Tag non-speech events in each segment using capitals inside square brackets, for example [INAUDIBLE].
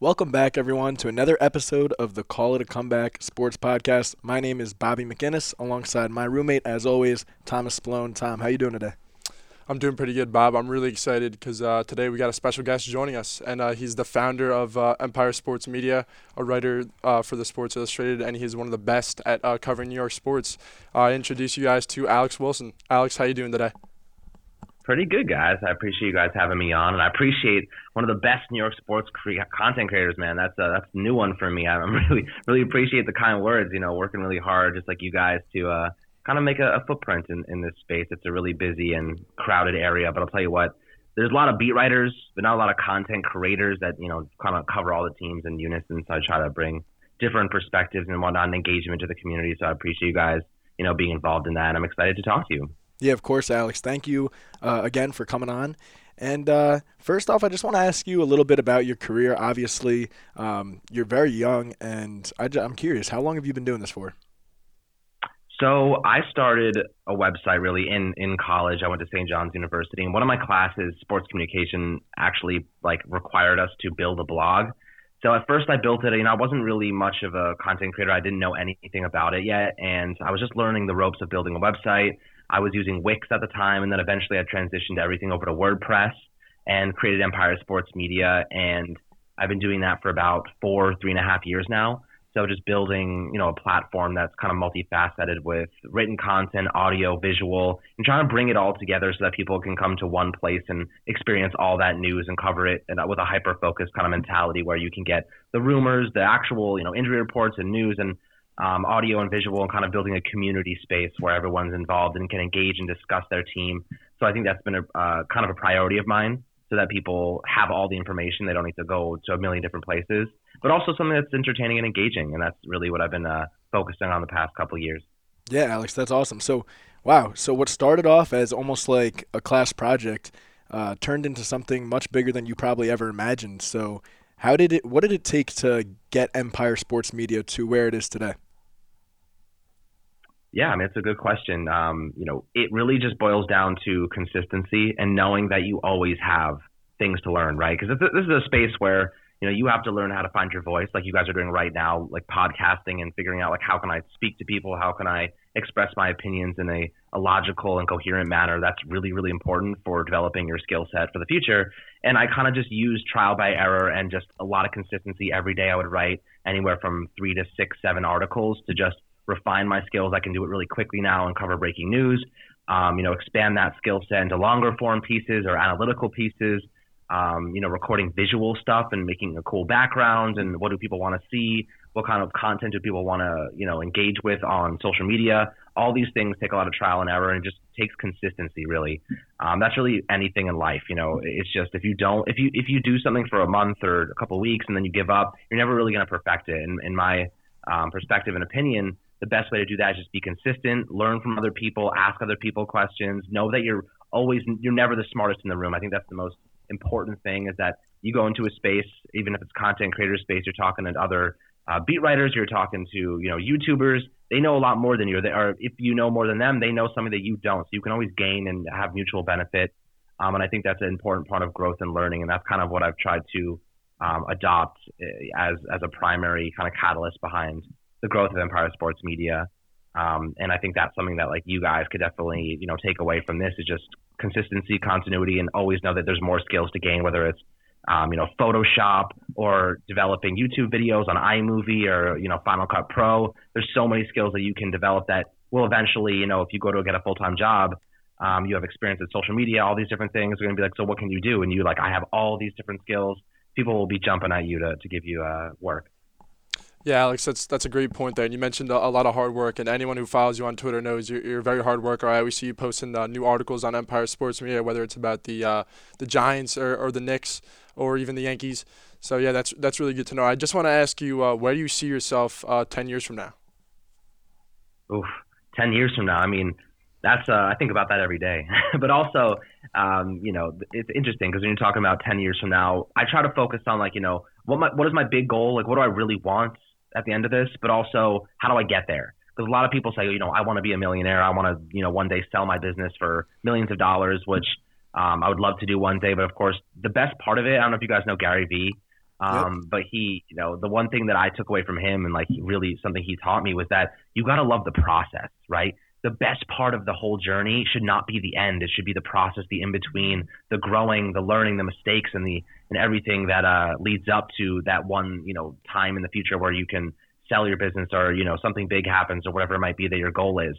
Welcome back, everyone, to another episode of the Call It a Comeback Sports Podcast. My name is Bobby McGinnis, alongside my roommate, as always, Thomas Splone. Tom, how you doing today? I'm doing pretty good, Bob. I'm really excited because uh, today we got a special guest joining us, and uh, he's the founder of uh, Empire Sports Media, a writer uh, for the Sports Illustrated, and he's one of the best at uh, covering New York sports. Uh, I introduce you guys to Alex Wilson. Alex, how you doing today? Pretty good, guys. I appreciate you guys having me on, and I appreciate one of the best New York sports cre- content creators, man. That's a, that's a new one for me. I am [LAUGHS] really really appreciate the kind words. You know, working really hard, just like you guys, to uh, kind of make a, a footprint in, in this space. It's a really busy and crowded area, but I'll tell you what, there's a lot of beat writers, but not a lot of content creators that you know kind of cover all the teams in unison. So I try to bring different perspectives and whatnot and engagement to the community. So I appreciate you guys, you know, being involved in that. And I'm excited to talk to you. Yeah, of course, Alex. Thank you uh, again for coming on. And uh, first off, I just want to ask you a little bit about your career. Obviously, um, you're very young, and I, am curious, how long have you been doing this for? So I started a website really in in college. I went to St. John's University, and one of my classes, sports communication, actually like required us to build a blog. So at first I built it. You know, I wasn't really much of a content creator. I didn't know anything about it yet, and I was just learning the ropes of building a website. I was using Wix at the time, and then eventually I transitioned everything over to WordPress and created Empire Sports Media, and I've been doing that for about four, three and a half years now. So just building, you know, a platform that's kind of multifaceted with written content, audio, visual, and trying to bring it all together so that people can come to one place and experience all that news and cover it and with a hyper focused kind of mentality where you can get the rumors, the actual, you know, injury reports and news and um, audio and visual and kind of building a community space where everyone's involved and can engage and discuss their team. So I think that's been a uh, kind of a priority of mine so that people have all the information. They don't need to go to a million different places, but also something that's entertaining and engaging. And that's really what I've been uh, focusing on the past couple years. Yeah, Alex, that's awesome. So, wow. So, what started off as almost like a class project uh, turned into something much bigger than you probably ever imagined. So, how did it? What did it take to get Empire Sports Media to where it is today? Yeah, I mean, it's a good question. Um, you know, it really just boils down to consistency and knowing that you always have things to learn, right? Because this is a space where you know you have to learn how to find your voice, like you guys are doing right now, like podcasting and figuring out like how can I speak to people, how can I express my opinions in a, a logical and coherent manner. That's really really important for developing your skill set for the future. And I kind of just use trial by error and just a lot of consistency every day. I would write anywhere from three to six, seven articles to just refine my skills. I can do it really quickly now and cover breaking news. Um, you know, expand that skill set into longer form pieces or analytical pieces. Um, you know, recording visual stuff and making a cool background and what do people want to see? What kind of content do people want to, you know, engage with on social media? All these things take a lot of trial and error and it just takes consistency really. Um, that's really anything in life. You know, it's just if you don't, if you, if you do something for a month or a couple of weeks and then you give up, you're never really going to perfect it. In, in my um, perspective and opinion, the best way to do that is just be consistent, learn from other people, ask other people questions, know that you're always you're never the smartest in the room. I think that's the most important thing is that you go into a space, even if it's content creator space, you're talking to other uh, beat writers, you're talking to you know YouTubers. They know a lot more than you, they, or if you know more than them, they know something that you don't. So you can always gain and have mutual benefit. Um, and I think that's an important part of growth and learning, and that's kind of what I've tried to um, adopt eh, as as a primary kind of catalyst behind the growth of Empire Sports Media. Um, and I think that's something that like you guys could definitely you know take away from this is just consistency, continuity, and always know that there's more skills to gain, whether it's um, you know Photoshop or developing YouTube videos on iMovie or you know Final Cut Pro. There's so many skills that you can develop that will eventually you know if you go to get a full time job. Um, you have experience in social media, all these different things. They're going to be like, so what can you do? And you like, I have all these different skills. People will be jumping at you to, to give you uh, work. Yeah, Alex, that's that's a great point there. And you mentioned a, a, lot of hard work, and anyone who follows you on Twitter knows you're, you're a very hard worker. I always see you posting uh, new articles on Empire Sports Media, whether it's about the uh, the Giants or, or the Knicks or even the Yankees. So yeah, that's that's really good to know. I just want to ask you, uh, where do you see yourself uh, ten years from now? Oof, ten years from now. I mean, that's uh, I think about that every day. [LAUGHS] but also, um, you know, it's interesting because when you're talking about ten years from now, I try to focus on like you know what my what is my big goal? Like what do I really want? At the end of this, but also how do I get there? Because a lot of people say, you know, I want to be a millionaire. I want to, you know, one day sell my business for millions of dollars, which um, I would love to do one day. But of course, the best part of it, I don't know if you guys know Gary Vee. Um, yep. But he, you know, the one thing that I took away from him and like really something he taught me was that you got to love the process, right? The best part of the whole journey should not be the end. It should be the process, the in between, the growing, the learning, the mistakes, and the and everything that uh, leads up to that one, you know, time in the future where you can sell your business or you know something big happens or whatever it might be that your goal is.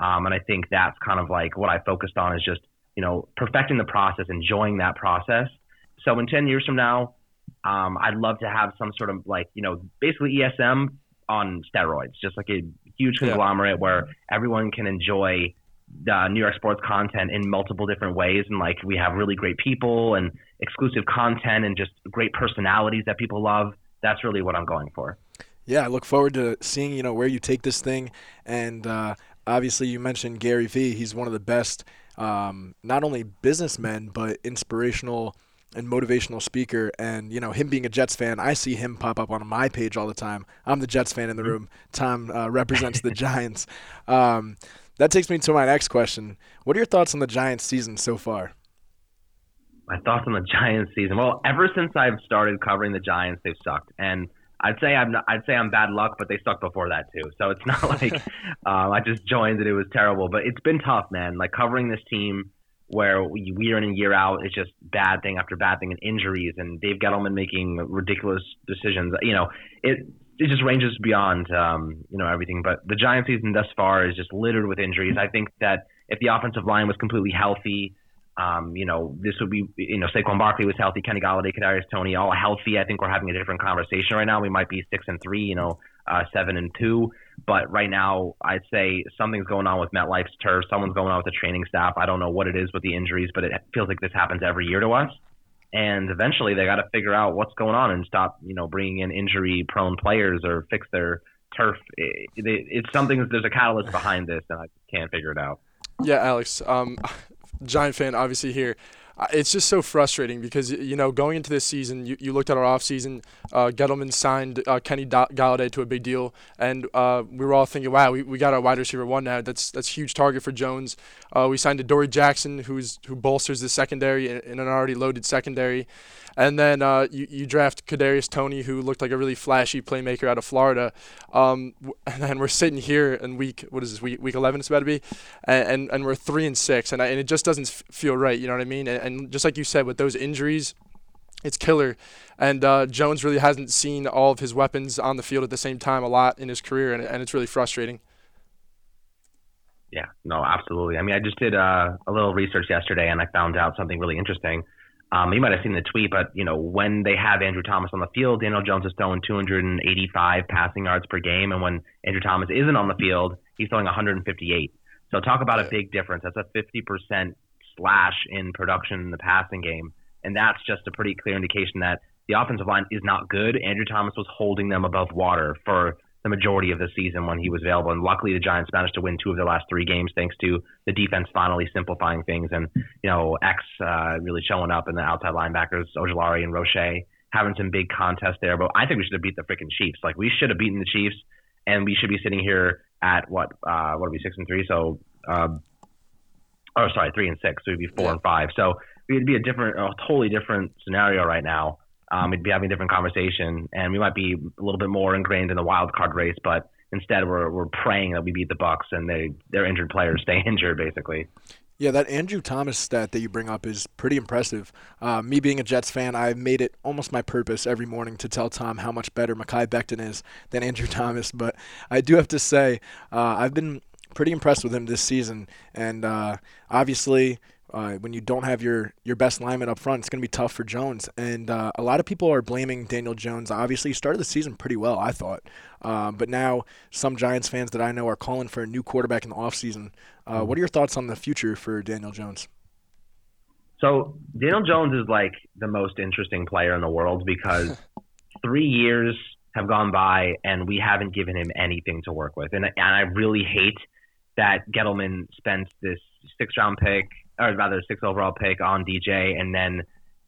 Um, and I think that's kind of like what I focused on is just you know perfecting the process, enjoying that process. So in ten years from now, um, I'd love to have some sort of like, you know, basically ESM on steroids, just like a huge conglomerate yeah. where everyone can enjoy the New York sports content in multiple different ways. And like we have really great people and exclusive content and just great personalities that people love. That's really what I'm going for. Yeah, I look forward to seeing, you know, where you take this thing. And uh, obviously you mentioned Gary Vee. He's one of the best, um, not only businessmen, but inspirational – and motivational speaker and you know him being a jets fan i see him pop up on my page all the time i'm the jets fan in the mm-hmm. room tom uh, represents the giants [LAUGHS] um, that takes me to my next question what are your thoughts on the giants season so far my thoughts on the giants season well ever since i've started covering the giants they've sucked and I'd say I'm not, I'd say I'm bad luck, but they sucked before that too. So it's not [LAUGHS] like [LAUGHS] um, I just joined and it was terrible. But it's been tough, man. Like covering this team where year in and year out it's just bad thing after bad thing and injuries and Dave Gettleman making ridiculous decisions. You know, it it just ranges beyond um, you know everything. But the Giants' season thus far is just littered with injuries. I think that if the offensive line was completely healthy, um, you know, this would be you know Saquon Barkley was healthy, Kenny Golladay, Kadarius Toney, all healthy. I think we're having a different conversation right now. We might be six and three, you know, uh, seven and two. But right now, I'd say something's going on with MetLife's turf. Someone's going on with the training staff. I don't know what it is with the injuries, but it feels like this happens every year to us. And eventually, they got to figure out what's going on and stop, you know, bringing in injury-prone players or fix their turf. It, it, it's something. There's a catalyst behind this, and I can't figure it out. Yeah, Alex. Um, Giant fan, obviously here it's just so frustrating because you know going into this season, you, you looked at our offseason. Uh, Gettleman signed uh, Kenny Golladay to a big deal, and uh, we were all thinking, "Wow, we, we got our wide receiver one now. That's that's huge target for Jones." Uh, we signed Adoree' Jackson, who's who bolsters the secondary in, in an already loaded secondary. And then uh, you, you draft Kadarius Toney, who looked like a really flashy playmaker out of Florida. Um, [LAUGHS] and then we're sitting here in week what is this week week 11 it's about to be, and and, and we're three and six, and I, and it just doesn't f- feel right. You know what I mean? And, and just like you said, with those injuries it's killer. And uh, Jones really hasn't seen all of his weapons on the field at the same time a lot in his career, and, and it's really frustrating. Yeah, no, absolutely. I mean, I just did uh, a little research yesterday, and I found out something really interesting. Um, you might have seen the tweet, but you know when they have Andrew Thomas on the field, Daniel Jones is throwing 285 passing yards per game, and when Andrew Thomas isn't on the field, he's throwing 158. So talk about a big difference. That's a 50% slash in production in the passing game, and that's just a pretty clear indication that the offensive line is not good. Andrew Thomas was holding them above water for the majority of the season when he was available. And luckily, the Giants managed to win two of their last three games thanks to the defense finally simplifying things and, you know, X uh, really showing up and the outside linebackers, Ojulari and Roche, having some big contests there. But I think we should have beat the freaking Chiefs. Like, we should have beaten the Chiefs, and we should be sitting here at what, uh, what are we, six and three? So, uh, oh, sorry, three and six. So we'd be four yeah. and five. So it'd be a different, a totally different scenario right now um, we'd be having a different conversation, and we might be a little bit more ingrained in the wild card race. But instead, we're we're praying that we beat the Bucks and they their injured players stay [LAUGHS] injured, basically. Yeah, that Andrew Thomas stat that you bring up is pretty impressive. Uh, me being a Jets fan, I've made it almost my purpose every morning to tell Tom how much better Mekhi Becton is than Andrew [LAUGHS] Thomas. But I do have to say, uh, I've been pretty impressed with him this season, and uh, obviously uh, when you don't have your, your best lineman up front, it's going to be tough for Jones. And uh, a lot of people are blaming Daniel Jones. Obviously, he started the season pretty well, I thought. Um, but now some Giants fans that I know are calling for a new quarterback in the offseason. Uh, what are your thoughts on the future for Daniel Jones? So, Daniel Jones is like the most interesting player in the world because [LAUGHS] three years have gone by and we haven't given him anything to work with. And, and I really hate that Gettleman spent this six round pick or rather six overall pick on DJ, and then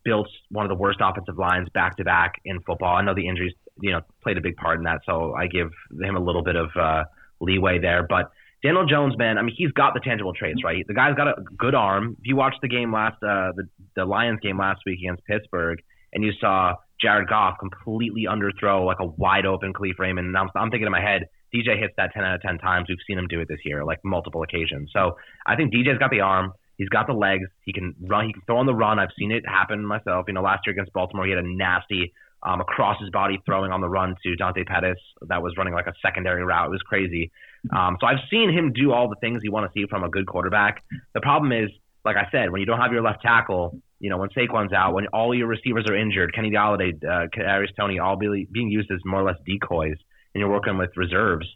built one of the worst offensive lines back to back in football. I know the injuries, you know, played a big part in that, so I give him a little bit of uh, leeway there. But Daniel Jones, man, I mean, he's got the tangible traits, right? The guy's got a good arm. If you watched the game last, uh, the the Lions game last week against Pittsburgh, and you saw Jared Goff completely underthrow like a wide open Kalif Raymond. And I'm, I'm thinking in my head, DJ hits that 10 out of 10 times. We've seen him do it this year, like multiple occasions. So I think DJ's got the arm. He's got the legs. He can run. He can throw on the run. I've seen it happen myself. You know, last year against Baltimore, he had a nasty um, across his body throwing on the run to Dante Pettis that was running like a secondary route. It was crazy. Um, so I've seen him do all the things you want to see from a good quarterback. The problem is, like I said, when you don't have your left tackle, you know, when Saquon's out, when all your receivers are injured, Kenny Golladay, uh, Kadarius Toney, all be, being used as more or less decoys, and you're working with reserves.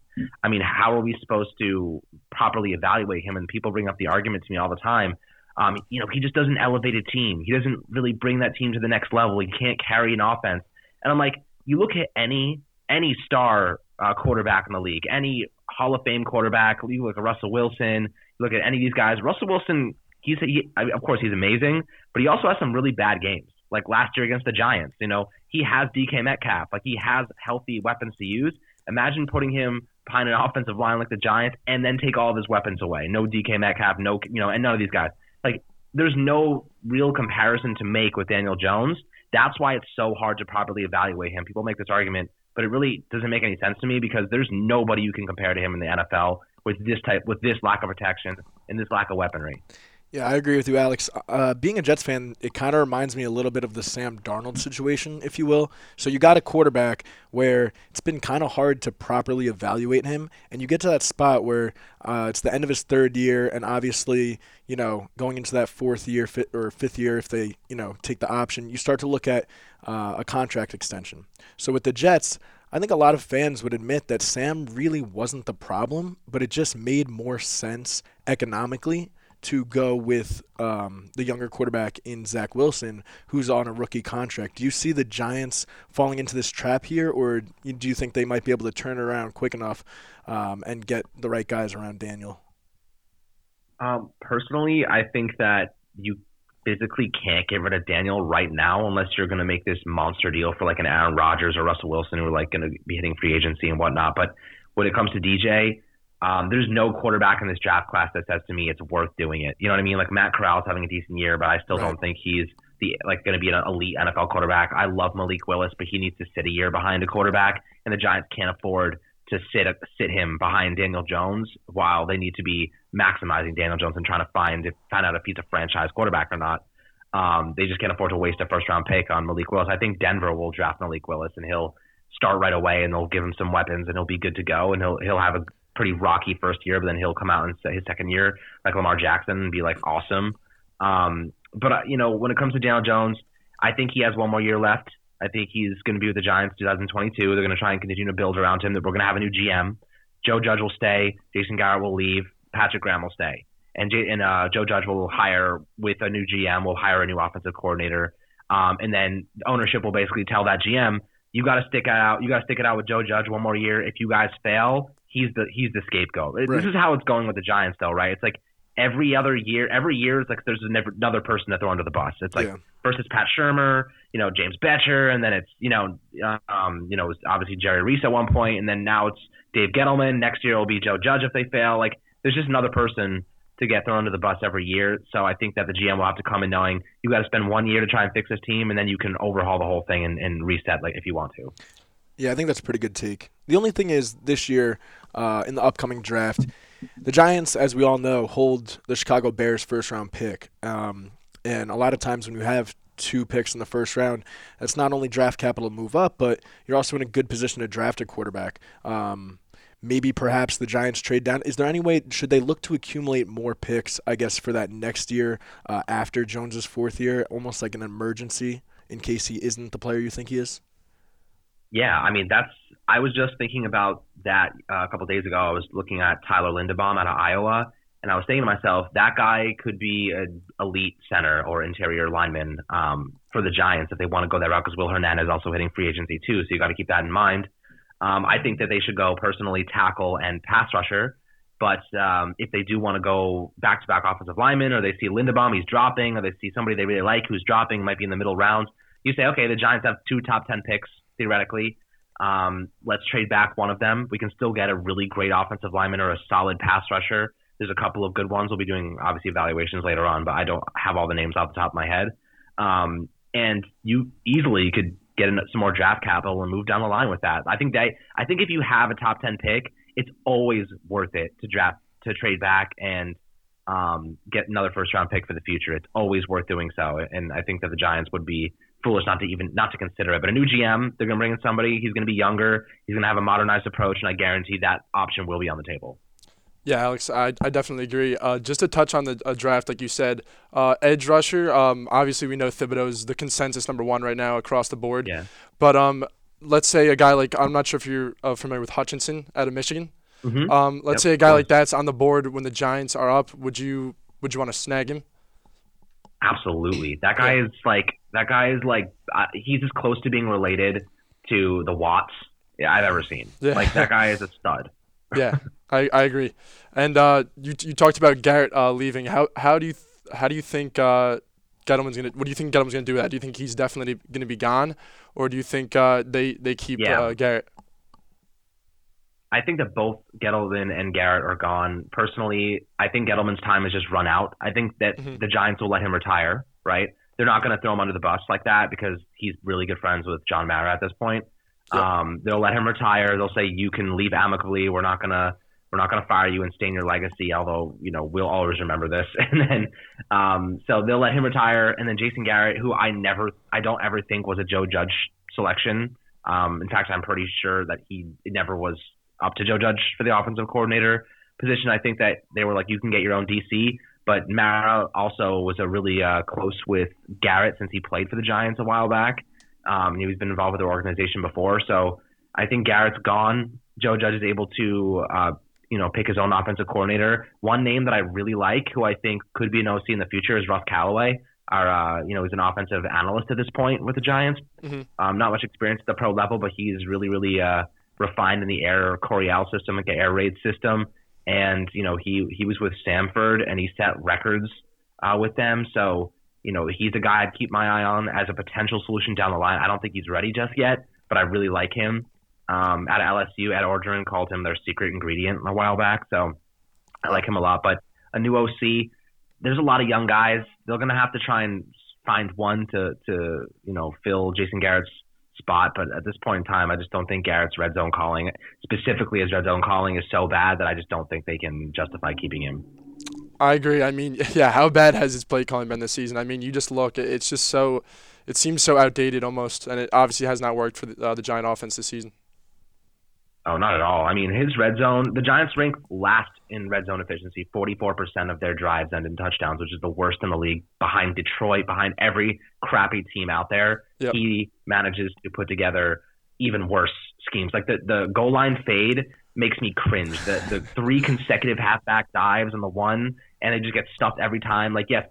I mean, how are we supposed to properly evaluate him? And people bring up the argument to me all the time. Um, you know, he just doesn't elevate a team. He doesn't really bring that team to the next level. He can't carry an offense. And I'm like, you look at any any star uh, quarterback in the league, any Hall of Fame quarterback. You look at Russell Wilson. You look at any of these guys. Russell Wilson, he's he, of course he's amazing, but he also has some really bad games. Like last year against the Giants, you know, he has DK Metcalf. Like he has healthy weapons to use. Imagine putting him behind an offensive line like the Giants and then take all of his weapons away. No DK Metcalf, no you know, and none of these guys. Like there's no real comparison to make with Daniel Jones. That's why it's so hard to properly evaluate him. People make this argument, but it really doesn't make any sense to me because there's nobody you can compare to him in the NFL with this type, with this lack of protection and this lack of weaponry. Yeah, I agree with you, Alex. Uh, being a Jets fan, it kind of reminds me a little bit of the Sam Darnold situation, if you will. So you got a quarterback where it's been kind of hard to properly evaluate him, and you get to that spot where uh, it's the end of his third year, and obviously, you know, going into that fourth year or fifth year, if they, you know, take the option, you start to look at uh, a contract extension. So with the Jets, I think a lot of fans would admit that Sam really wasn't the problem, but it just made more sense economically to go with um, the younger quarterback in Zach Wilson, who's on a rookie contract. Do you see the Giants falling into this trap here, or do you think they might be able to turn around quick enough um, and get the right guys around Daniel? Um, personally, I think that you physically can't get rid of Daniel right now unless you're going to make this monster deal for like an Aaron Rodgers or Russell Wilson who are like going to be hitting free agency and whatnot. But when it comes to DJ, um, there's no quarterback in this draft class that says to me it's worth doing it. You know what I mean? Like Matt Corral's having a decent year, but I still right. don't think he's the like going to be an elite NFL quarterback. I love Malik Willis, but he needs to sit a year behind a quarterback, and the Giants can't afford to sit sit him behind Daniel Jones while they need to be maximizing Daniel Jones and trying to find find out if he's a franchise quarterback or not. Um, they just can't afford to waste a first round pick on Malik Willis. I think Denver will draft Malik Willis and he'll start right away and they'll give him some weapons and he'll be good to go and he'll he'll have a pretty rocky first year, but then he'll come out and say his second year like Lamar Jackson and be like awesome. Um, but uh, you know, when it comes to Daniel Jones, I think he has one more year left. I think he's going to be with the Giants 2022. They're going to try and continue to build around him. That we're going to have a new GM. Joe Judge will stay. Jason Garrett will leave. Patrick Graham will stay. And, J- and uh, Joe Judge will hire with a new GM. Will hire a new offensive coordinator. Um, and then ownership will basically tell that GM, you got to stick it out. You got to stick it out with Joe Judge one more year. If you guys fail, he's the he's the scapegoat. Right. This is how it's going with the Giants, though, right? It's like every other year, every year it's like there's another person to throw under the bus. It's like yeah. first it's Pat Shurmur, you know James Bettcher, and then it's you know um, you know obviously Jerry Reese at one point, and then now it's Dave Gettleman. Next year will be Joe Judge if they fail. Like there's just another person to get thrown under the bus every year. So I think that the GM will have to come in knowing you got to spend one year to try and fix this team, and then you can overhaul the whole thing and, and reset like if you want to. Yeah, I think that's a pretty good take. The only thing is this year uh, in the upcoming draft, the Giants, as we all know, hold the Chicago Bears first round pick. Um, and a lot of times when you have two picks in the first round, that's not only draft capital move up, but you're also in a good position to draft a quarterback. Um, maybe perhaps the Giants trade down. Is there any way should they look to accumulate more picks? I guess for that next year uh, after Jones's fourth year, almost like an emergency in case he isn't the player you think he is. Yeah, I mean that's. I was just thinking about that uh, a couple days ago. I was looking at Tyler Linderbaum out of Iowa, and I was saying to myself, that guy could be an elite center or interior lineman um, for the Giants if they want to go that route. Because Will Hernandez is also hitting free agency too, so you got to keep that in mind. Um, I think that they should go personally tackle and pass rusher. But um, if they do want to go back to back offensive lineman, or they see Linderbaum, he's dropping, or they see somebody they really like who's dropping, might be in the middle rounds, you say, okay, the Giants have two top 10 picks theoretically. Um, let's trade back one of them. We can still get a really great offensive lineman or a solid pass rusher. There's a couple of good ones. We'll be doing obviously evaluations later on, but I don't have all the names off the top of my head. Um, and you easily could get some more draft capital and move down the line with that. I think that I think if you have a top ten pick, it's always worth it to draft to trade back and um, get another first round pick for the future. It's always worth doing so, and I think that the Giants would be foolish not to even not to consider it. But a new GM, they're going to bring in somebody. He's going to be younger. He's going to have a modernized approach, and I guarantee that option will be on the table. Yeah, Alex, I, I definitely agree. Uh, just to touch on the uh, draft, like you said, uh, edge rusher. Um, obviously, we know Thibodeaux is the consensus number one right now across the board. Yeah. But um, let's say a guy like I'm not sure if you're uh, familiar with Hutchinson out of Michigan. Mm-hmm. Um, let's Yep, say a guy like that's on the board when the Giants are up. Would you would you want to snag him? Absolutely, that guy is like that guy is like uh, he's as close to being related to the Watts I've ever seen. Yeah. Like that guy is a stud. [LAUGHS] Yeah, I, I agree. And uh, you you talked about Garrett uh, leaving. How how do you how do you think uh, Gettleman's gonna? What do you think Gettleman's gonna do with that? Do you think he's definitely gonna be gone, or do you think uh, they they keep Yeah. uh, Garrett? I think that both Gettleman and Garrett are gone. Personally, I think Gettleman's time has just run out. I think that Mhm. the Giants will let him retire, right? They're not going to throw him under the bus like that because he's really good friends with John Mara at this point. Yep. Um, they'll let him retire. They'll say you can leave amicably. We're not gonna we're not gonna fire you and stain your legacy. Although you know we'll always remember this. [LAUGHS] And then um, so they'll let him retire. And then Jason Garrett, who I never I don't ever think was a Joe Judge selection. Um, in fact, I'm pretty sure that he never was up to Joe Judge for the offensive coordinator position. I think that they were like, you can get your own DC. But Mara also was a really uh, close with Garrett since he played for the Giants a while back. Um, he's been involved with the organization before. So I think Garrett's gone. Joe Judge is able to, uh, you know, pick his own offensive coordinator. One name that I really like, who I think could be an OC in the future, is Russ Callaway. Our, uh, you know, he's an offensive analyst at this point with the Giants. Mhm. Um, not much experience at the pro level, but he's really, really uh, refined in the air Coryell system, like the air raid system. And you know, he he was with Samford and he set records uh, with them. So you know, he's a guy I'd keep my eye on as a potential solution down the line. I don't think he's ready just yet, but I really like him. Um, at LSU, Ed Orgeron called him their secret ingredient a while back, so I like him a lot. But a new OC, there's a lot of young guys. They're gonna have to try and find one to to you know fill Jason Garrett's spot. But at this point in time, I just don't think Garrett's red zone calling, specifically his red zone calling, is so bad that I just don't think they can justify keeping him. I agree. I mean, [LAUGHS] yeah, how bad has his play calling been this season? I mean, you just look; it's just so, it seems so outdated almost, and it obviously has not worked for the, uh, the Giant offense this season. Oh, not at all. I mean, his red zone, the Giants rank last in red zone efficiency. 44% of their drives end in touchdowns, which is the worst in the league, behind Detroit, behind every crappy team out there. Yep. He manages to put together even worse schemes. Like the, the goal line fade makes me cringe. The, the [LAUGHS] three consecutive halfback dives and the one, and it just gets stuffed every time. Like, yes,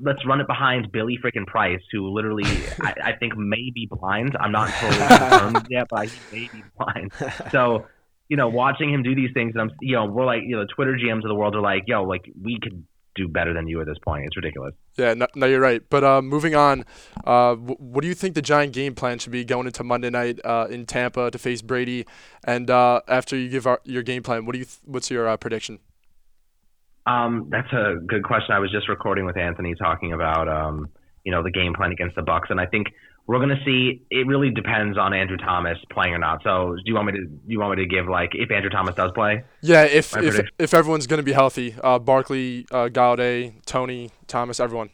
let's run it behind Billy freaking Price, who literally [LAUGHS] I, I think may be blind. I'm not totally [LAUGHS] confirmed yet, but he may be blind. So, you know, watching him do these things, and I'm, you know, we're like, you know, Twitter GMs of the world are like, yo, like we could do better than you at this point. It's ridiculous. Yeah, no, no you're right. But uh, moving on, uh, wh- what do you think the Giant game plan should be going into Monday night uh, in Tampa to face Brady? And uh, after you give our, your game plan, what do you? Th- what's your uh, prediction? Um, that's a good question. I was just recording with Anthony talking about, um, you know, the game plan against the Bucks, and I think we're going to see. It really depends on Andrew Thomas playing or not. So, do you want me to? Do you want me to give like if Andrew Thomas does play? Yeah, if if, prediction. if everyone's going to be healthy, uh, Barkley, uh, Golladay, Toney, Thomas, everyone.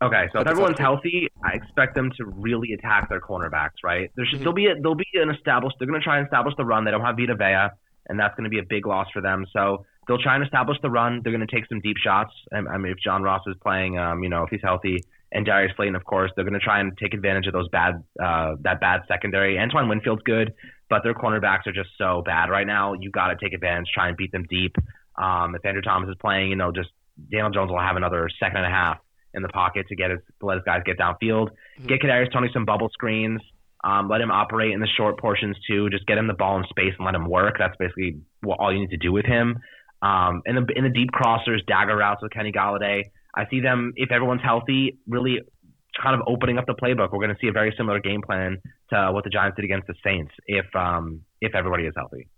Okay, so if everyone's healthy, I expect them to really attack their cornerbacks. Right? There should Mhm. still be a, there'll be an established. They're going to try and establish the run. They don't have Vita Vea, and that's going to be a big loss for them. So they'll try and establish the run. They're going to take some deep shots. I I mean, if John Ross is playing, um, you know, if he's healthy, and Darius Slayton, of course, they're going to try and take advantage of those bad, uh, that bad secondary. Antoine Winfield's good, but their cornerbacks are just so bad right now. You got to take advantage, try and beat them deep. Um, if Andrew Thomas is playing, you know, just Daniel Jones will have another second and a half in the pocket to get his to let his guys get downfield. Mhm. Get Kadarius Toney some bubble screens. Um, let him operate in the short portions too. Just get him the ball in space and let him work. That's basically what all you need to do with him. Um, in the in the deep crossers, dagger routes with Kenny Golladay. I see them if everyone's healthy, really kind of opening up the playbook. We're going to see a very similar game plan to what the Giants did against the Saints if um, if everybody is healthy.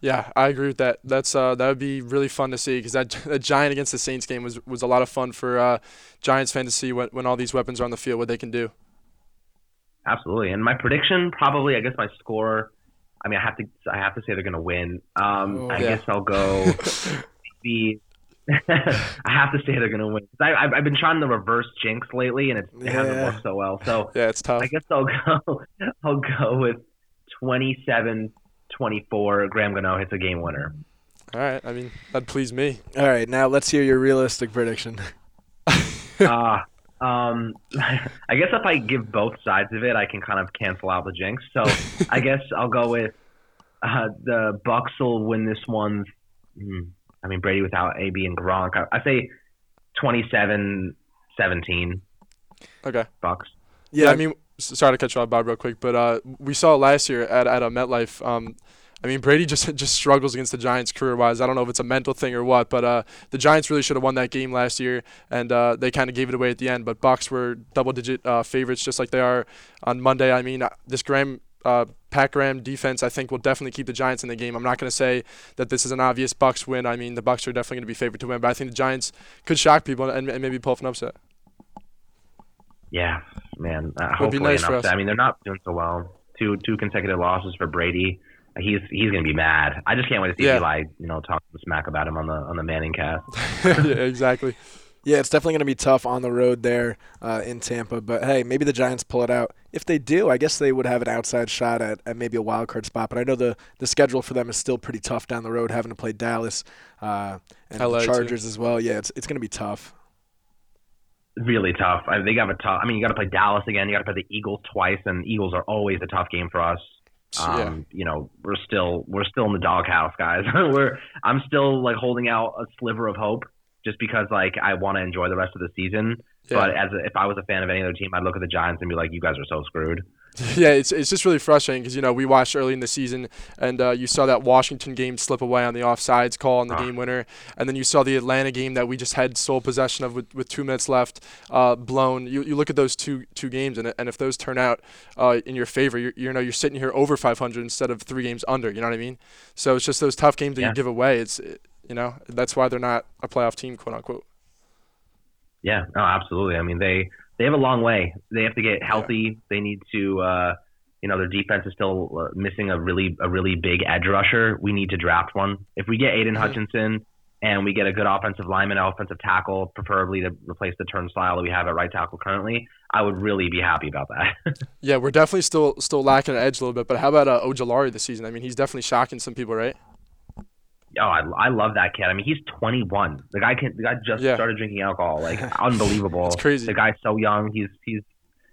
Yeah, I agree with that. That's uh, that would be really fun to see because that, that Giant against the Saints game was, was a lot of fun for uh, Giants fans to see when, when all these weapons are on the field, what they can do. Absolutely, and my prediction probably, I guess my score. I mean, I have to I have to say they're going to win. Um, Oh, I yeah. guess I'll go. [LAUGHS] maybe [LAUGHS] I have to say they're going to win. 'Cause I, I've, I've been trying the reverse jinx lately, and it's, it hasn't Yeah. worked so well. So Yeah, it's tough. I guess I'll go. [LAUGHS] I'll go with 27-24. Graham Gano hits a game winner. All right, I mean that'd please me. All right, now let's hear your realistic prediction. uh, um, [LAUGHS] I guess if I give both sides of it, I can kind of cancel out the jinx. So [LAUGHS] I guess I'll go with uh, the Bucks will win this one. Hmm, I mean Brady without AB and Gronk. I, I say 27-17 Okay. Bucks. Yeah, I mean, sorry to cut you off, Bob, real quick, but uh, we saw it last year at at a MetLife. Um, I mean, Brady just just struggles against the Giants career-wise. I don't know if it's a mental thing or what, but uh, the Giants really should have won that game last year, and uh, they kind of gave it away at the end. But Bucks were double-digit uh, favorites, just like they are on Monday. I mean, uh, this Graham. Uh, Pat Graham defense, I think, will definitely keep the Giants in the game. I'm not going to say that this is an obvious Bucks win. I mean, the Bucks are definitely going to be favored to win, but I think the Giants could shock people and, and maybe pull off an upset. Yeah, man. Uh, Would be hopefully nice an upset. I mean, they're not doing so well. Two two consecutive losses for Brady. He's he's gonna be mad. I just can't wait to see Yeah. Eli, you know, talk some smack about him on the on the Manning cast. [LAUGHS] yeah, exactly. Yeah, it's definitely going to be tough on the road there uh, in Tampa. But hey, maybe the Giants pull it out. If they do, I guess they would have an outside shot at, at maybe a wild card spot. But I know the, the schedule for them is still pretty tough down the road, having to play Dallas uh, and LA the too. Chargers as well. Yeah, it's it's going to be tough. really tough. I mean, they got a tough. I mean, you got to play Dallas again. You got to play the Eagles twice, and Eagles are always a tough game for us. Um, yeah. You know, we're still we're still in the doghouse, guys. [LAUGHS] we're I'm still like holding out a sliver of hope, just because like I want to enjoy the rest of the season. Yeah. But as a, if I was a fan of any other team, I'd look at the Giants and be like, you guys are so screwed. [LAUGHS] Yeah, it's it's just really frustrating because you know we watched early in the season and uh, you saw that Washington game slip away on the offsides call on the Ah. game winner, and then you saw the Atlanta game that we just had sole possession of with, with two minutes left, uh, blown. You, you look at those two two games and and if those turn out uh, in your favor, you're, you know you're sitting here over 500 instead of three games under. You know what I mean? So it's just those tough games that Yeah. you give away. It's you know that's why they're not a playoff team, quote unquote. Yeah, no, absolutely. I mean, they they have a long way. They have to get healthy. They need to, uh, you know, their defense is still uh, missing a really a really big edge rusher. We need to draft one. If we get Aidan Mhm. Hutchinson and we get a good offensive lineman, offensive tackle, preferably to replace the turnstile that we have at right tackle currently, I would really be happy about that. [LAUGHS] Yeah, we're definitely still still lacking an edge a little bit. But how about uh, Ojulari this season? I mean, he's definitely shocking some people, right? Oh, I, I love that kid. I mean, he's 21. The guy can. The guy just Yeah. started drinking alcohol. Like [LAUGHS] unbelievable. It's crazy. The guy's so young. He's he's.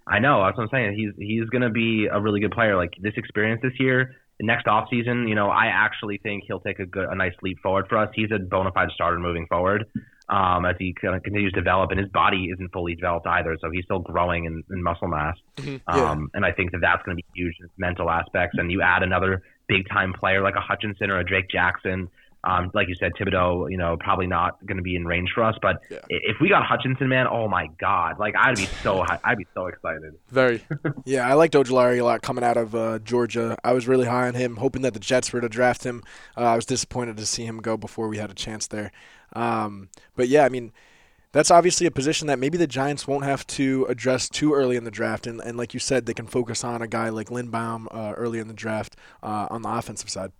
I know. That's what I'm saying. He's he's gonna be a really good player. Like this experience this year, next off season. You know, I actually think he'll take a good, a nice leap forward for us. He's a bona fide starter moving forward. Um, as he kind of continues to develop, and his body isn't fully developed either, so he's still growing in, in muscle mass. Mhm. Yeah. Um, and I think that that's going to be huge in mental aspects. And you add another big time player like a Hutchinson or a Drake Jackson. Um, like you said, Thibodeaux, you know, probably not going to be in range for us. But Yeah. if we got Hutchinson, man, oh my God, like I'd be so, hi- I'd be so excited. [LAUGHS] Very. Yeah, I liked Ojulari a lot coming out of uh, Georgia. I was really high on him, hoping that the Jets were to draft him. Uh, I was disappointed to see him go before we had a chance there. Um, but yeah, I mean, that's obviously a position that maybe the Giants won't have to address too early in the draft. And, and like you said, they can focus on a guy like Lindbaum uh, early in the draft uh, on the offensive side.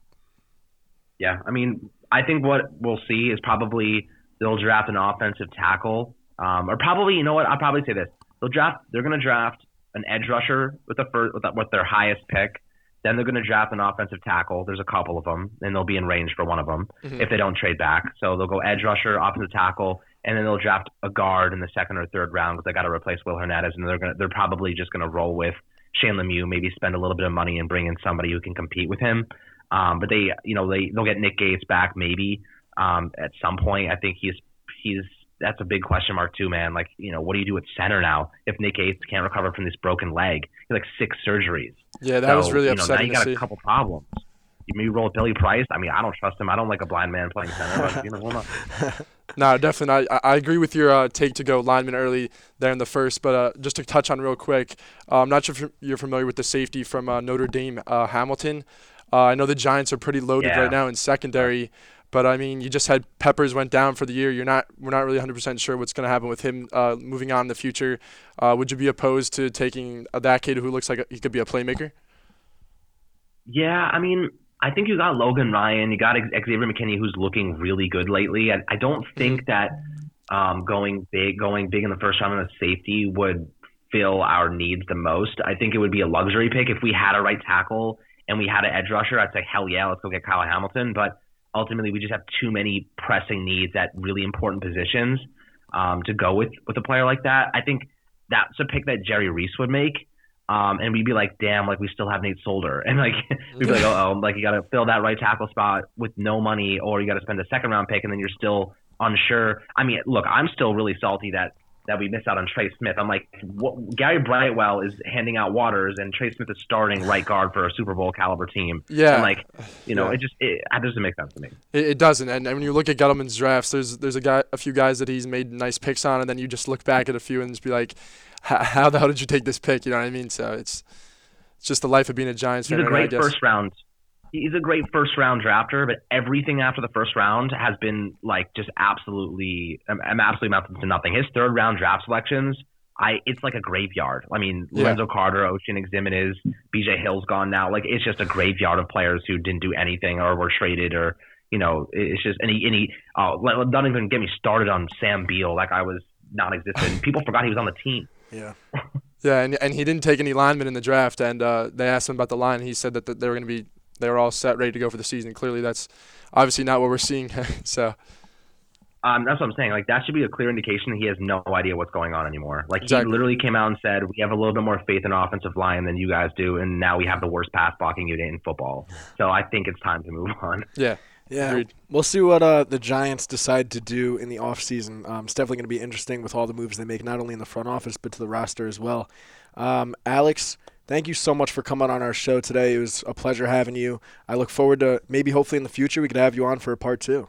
Yeah, I mean, I think what we'll see is probably they'll draft an offensive tackle, um, or probably, you know what? I'll probably say this: they'll draft. They're going to draft an edge rusher with the first, with, the, with their highest pick. Then they're going to draft an offensive tackle. There's a couple of them, and they'll be in range for one of them Mhm. if they don't trade back. So they'll go edge rusher, offensive tackle, and then they'll draft a guard in the second or third round because they got to replace Will Hernandez, and they're going to they're probably just going to roll with Shane Lemieux, maybe spend a little bit of money and bring in somebody who can compete with him. Um, but they, you know, they they'll get Nick Gates back maybe um, at some point. I think he's he's that's a big question mark too, man. Like, you know, what do you do at center now if Nick Gates can't recover from this broken leg? He like six surgeries. Yeah, that so, was really you know, upsetting now you got see. a couple problems. You maybe roll with Billy Price. I mean, I don't trust him. I don't like a blind man playing center. But, you know. No, [LAUGHS] definitely not. I, I agree with your uh, take to go lineman early there in the first, but uh, just to touch on real quick, uh, I'm not sure if you're- you're familiar with the safety from uh, Notre Dame, uh, Hamilton. Uh, I know the Giants are pretty loaded Yeah. right now in secondary, but I mean, you just had Peppers went down for the year. You're not, we're not really 100% sure what's going to happen with him uh, moving on in the future. Uh, would you be opposed to taking uh, that kid who looks like a, he could be a playmaker? Yeah, I mean, I think you got Logan Ryan, you got Xavier McKinney, who's looking really good lately. I, I don't think that um, going big, going big in the first round on a safety would fill our needs the most. I think it would be a luxury pick if we had a right tackle and we had an edge rusher. I'd say hell yeah, let's go get Kyle Hamilton. But ultimately, we just have too many pressing needs at really important positions um, to go with with a player like that. I think that's a pick that Jerry Reese would make. Um, and we'd be like, damn, like we still have Nate Solder, [LAUGHS] and like we'd be like, [LAUGHS] oh, oh, like you got to fill that right tackle spot with no money, or you got to spend a second round pick, and then you're still unsure. I mean, look, I'm still really salty that that we missed out on Trey Smith. I'm like, what, Gary Brightwell is handing out waters, and Trey Smith is starting right guard for a Super Bowl caliber team. Yeah. and like, you know, Yeah. it just it, it doesn't make sense to me. It, it doesn't, and, and when you look at Gettleman's drafts, there's there's a guy, a few guys that he's made nice picks on, and then you just look back at a few and just be like, how the hell did you take this pick? You know what I mean? So it's it's just the life of being a Giants He's fan. a great guess. first round. He's a great first round drafter, but everything after the first round has been like just absolutely, I'm, I'm absolutely amounted to nothing. His third round draft selections, I it's like a graveyard. I mean, Yeah. Lorenzo Carter, Oshane Ximines, BJ Hill's gone now. Like it's just a graveyard of players who didn't do anything or were traded or you know, it's just any he and he. Let, let- don't even get me started on Sam Beal. Like I was non-existent. [LAUGHS] People forgot he was on the team. Yeah. Yeah, and and he didn't take any linemen in the draft, and uh, they asked him about the line. He said that, that they were going to be they were all set, ready to go for the season. Clearly, that's obviously not what we're seeing. [LAUGHS] so Um, that's what I'm saying. Like that should be a clear indication that he has no idea what's going on anymore. Like Exactly. he literally came out and said, "We have a little bit more faith in offensive line than you guys do, and now we have the worst pass blocking unit in football." So I think it's time to move on. [LAUGHS] yeah, Yeah, Agreed. we'll see what uh, the Giants decide to do in the offseason. Um, it's definitely going to be interesting with all the moves they make, not only in the front office, but to the roster as well. Um, Alex, thank you so much for coming on our show today. It was a pleasure having you. I look forward to maybe, hopefully, in the future, we could have you on for a part two.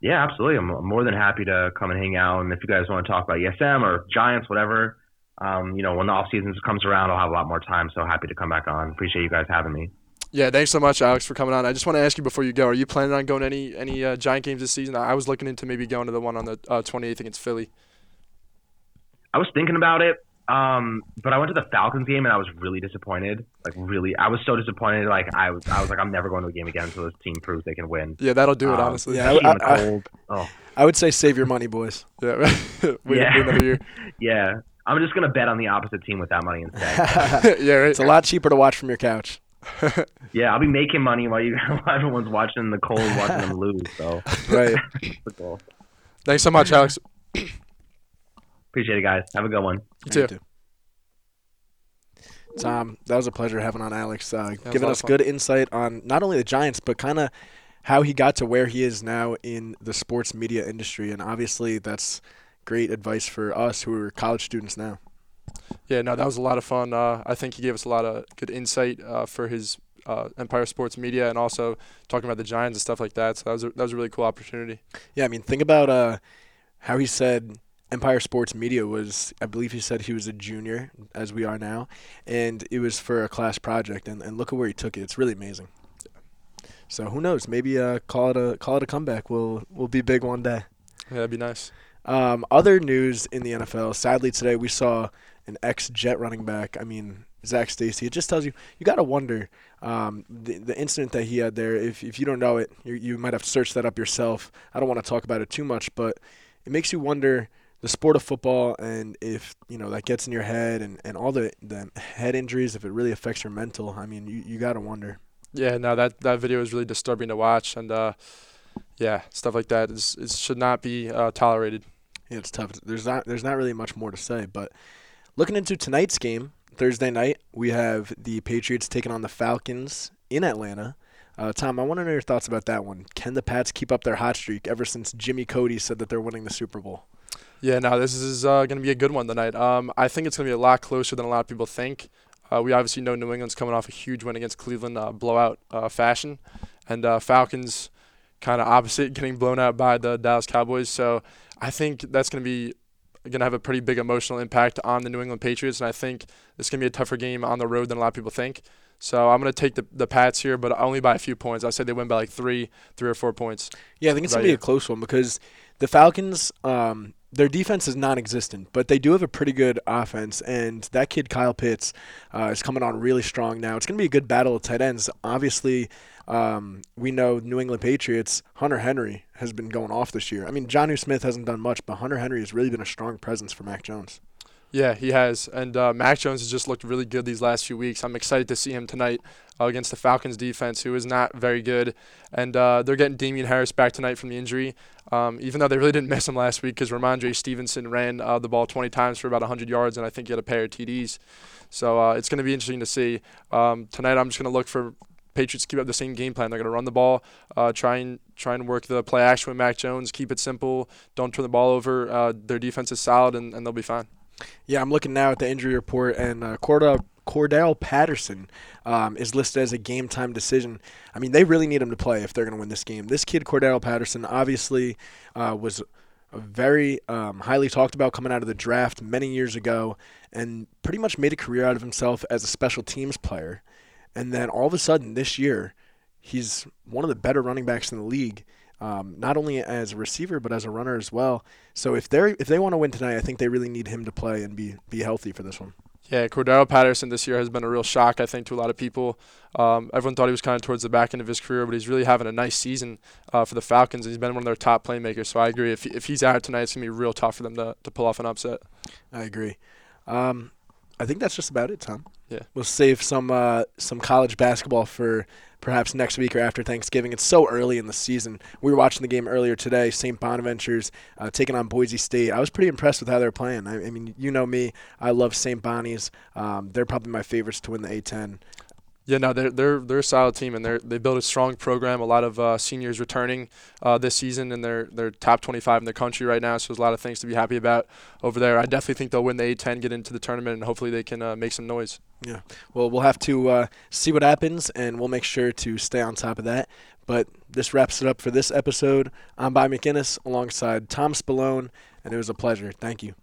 Yeah, absolutely. I'm more than happy to come and hang out. And if you guys want to talk about ESM or Giants, whatever, um, you know, when the off season comes around, I'll have a lot more time. So happy to come back on. Appreciate you guys having me. yeah. Thanks so much, Alex, for coming on. I just want to ask you before you go: Are you planning on going to any any uh, Giant games this season? I I was looking into maybe going to the one on the uh, 28th against Philly. I was thinking about it, um, but I went to the Falcons game and I was really disappointed. Like really, I was so disappointed. Like I was, I was like, I'm never going to a game again until this team proves they can win. Yeah, that'll do it. Um, honestly. yeah, Especially I- I- oh, I would say save your money, boys. Yeah. [LAUGHS] wait, Yeah. wait another year. [LAUGHS] yeah. I'm just gonna bet on the opposite team with that money instead. [LAUGHS] yeah, right. It's a lot cheaper to watch from your couch. yeah, I'll be making money while you while everyone's watching the cold, watching them lose. So Right. that's. Thanks so much, Alex. Appreciate it, guys. Have a good one. You too. Tom, that was a pleasure having on Alex, uh, giving us good insight on not only the Giants, but kind of how he got to where he is now in the sports media industry. And obviously, that's great advice for us who are college students now. Yeah, no, that was a lot of fun. Uh, I think he gave us a lot of good insight uh, for his uh, Empire Sports Media and also talking about the Giants and stuff like that. So that was a, that was a really cool opportunity. Yeah, I mean, think about uh, how he said Empire Sports Media was, I believe he said he was a junior, as we are now, and it was for a class project. And, and look at where he took it. It's really amazing. So who knows? Maybe uh, call it a call it a comeback. We'll we'll be big one day. Yeah, that'd be nice. Um, other news in the NFL. Sadly, today we saw an ex-Jet running back. I mean, Zac Stacy. It just tells you you got to wonder um, the the incident that he had there. If if you don't know it, you you might have to search that up yourself. I don't want to talk about it too much, but it makes you wonder the sport of football and if you know that gets in your head and, and all the, the head injuries if it really affects your mental i mean you, you got to wonder Yeah, no, that that video is really disturbing to watch, and uh, yeah, stuff like that is, it should not be uh, tolerated. Yeah, it's tough. There's not there's not really much more to say, but looking into tonight's game, Thursday night, we have the Patriots taking on the Falcons in Atlanta. Uh, Tom, I want to know your thoughts about that one. Can the Pats keep up their hot streak ever since Jimmy Cody said that they're winning the Super Bowl? Yeah, no, this is uh, going to be a good one tonight. Um, I think it's going to be a lot closer than a lot of people think. Uh, we obviously know New England's coming off a huge win against Cleveland, uh, blowout uh, fashion, and uh, Falcons kind of opposite, [LAUGHS] getting blown out by the Dallas Cowboys. So I think that's going to be going to have a pretty big emotional impact on the New England Patriots, and I think is going to be a tougher game on the road than a lot of people think. So I'm going to take the, the Pats here, but only by a few points. I say they win by like three, three or four points. Yeah, I think it's Right gonna be here. a close one because the Falcons, um, their defense is non-existent, but they do have a pretty good offense, and that kid Kyle Pitts uh, is coming on really strong now. It's gonna be a good battle of tight ends. Obviously, um, we know New England Patriots. Hunter Henry has been going off this year. I mean, Jonnu Smith hasn't done much, but Hunter Henry has really been a strong presence for Mac Jones. Yeah, he has. And uh, Mac Jones has just looked really good these last few weeks. I'm excited to see him tonight uh, against the Falcons defense, who is not very good. And uh, they're getting Damien Harris back tonight from the injury, um, even though they really didn't [LAUGHS] miss him last week because Rhamondre Stevenson ran uh, the ball 20 times for about 100 yards, and I think he had a pair of TDs. So uh, it's going to be interesting to see. Um, tonight, I'm just going to look for Patriots to keep up the same game plan. They're going to run the ball, uh, try and try and work the play action with Mac Jones, keep it simple, don't turn the ball over. Uh, their defense is solid, and, and they'll be fine. Yeah, I'm looking now at the injury report, and uh, Cordarrelle, Cordarrelle Patterson um, is listed as a game time decision. I mean, they really need him to play if they're going to win this game. This kid, Cordarrelle Patterson, obviously uh, was very um, highly talked about coming out of the draft many years ago, and pretty much made a career out of himself as a special teams player. And then all of a sudden, this year, he's one of the better running backs in the league um, not only as a receiver but as a runner as well. So if they if they want to win tonight, I think they really need him to play and be be healthy for this one. Yeah, Cordarrelle Patterson this year has been a real shock, I think, to a lot of people. Um, everyone thought he was kind of towards the back end of his career, but he's really having a nice season uh, for the Falcons, and he's been one of their top playmakers. So I agree. If, if he's out tonight, it's going to be real tough for them to, to pull off an upset. I agree. Um, I think that's just about it, Tom. Yeah. We'll save some uh, some college basketball for perhaps next week or after Thanksgiving. It's so early in the season. We were watching the game earlier today. St. Bonaventures uh, taking on Boise State. I was pretty impressed with how they're playing. I, I mean, you know me. I love St. Bonnie's. Um, they're probably my favorites to win the A10. Yeah, no, they're they're they're a solid team, and they they built a strong program. A lot of uh, seniors returning uh, this season, and they're they're top 25 in the country right now. So there's a lot of things to be happy about over there. I definitely think they'll win the A10, get into the tournament, and hopefully they can uh, make some noise. Yeah, well, we'll have to uh, see what happens, and we'll make sure to stay on top of that. But this wraps it up for this episode. I'm Bob McInnes alongside Tom Spallone, and it was a pleasure. Thank you.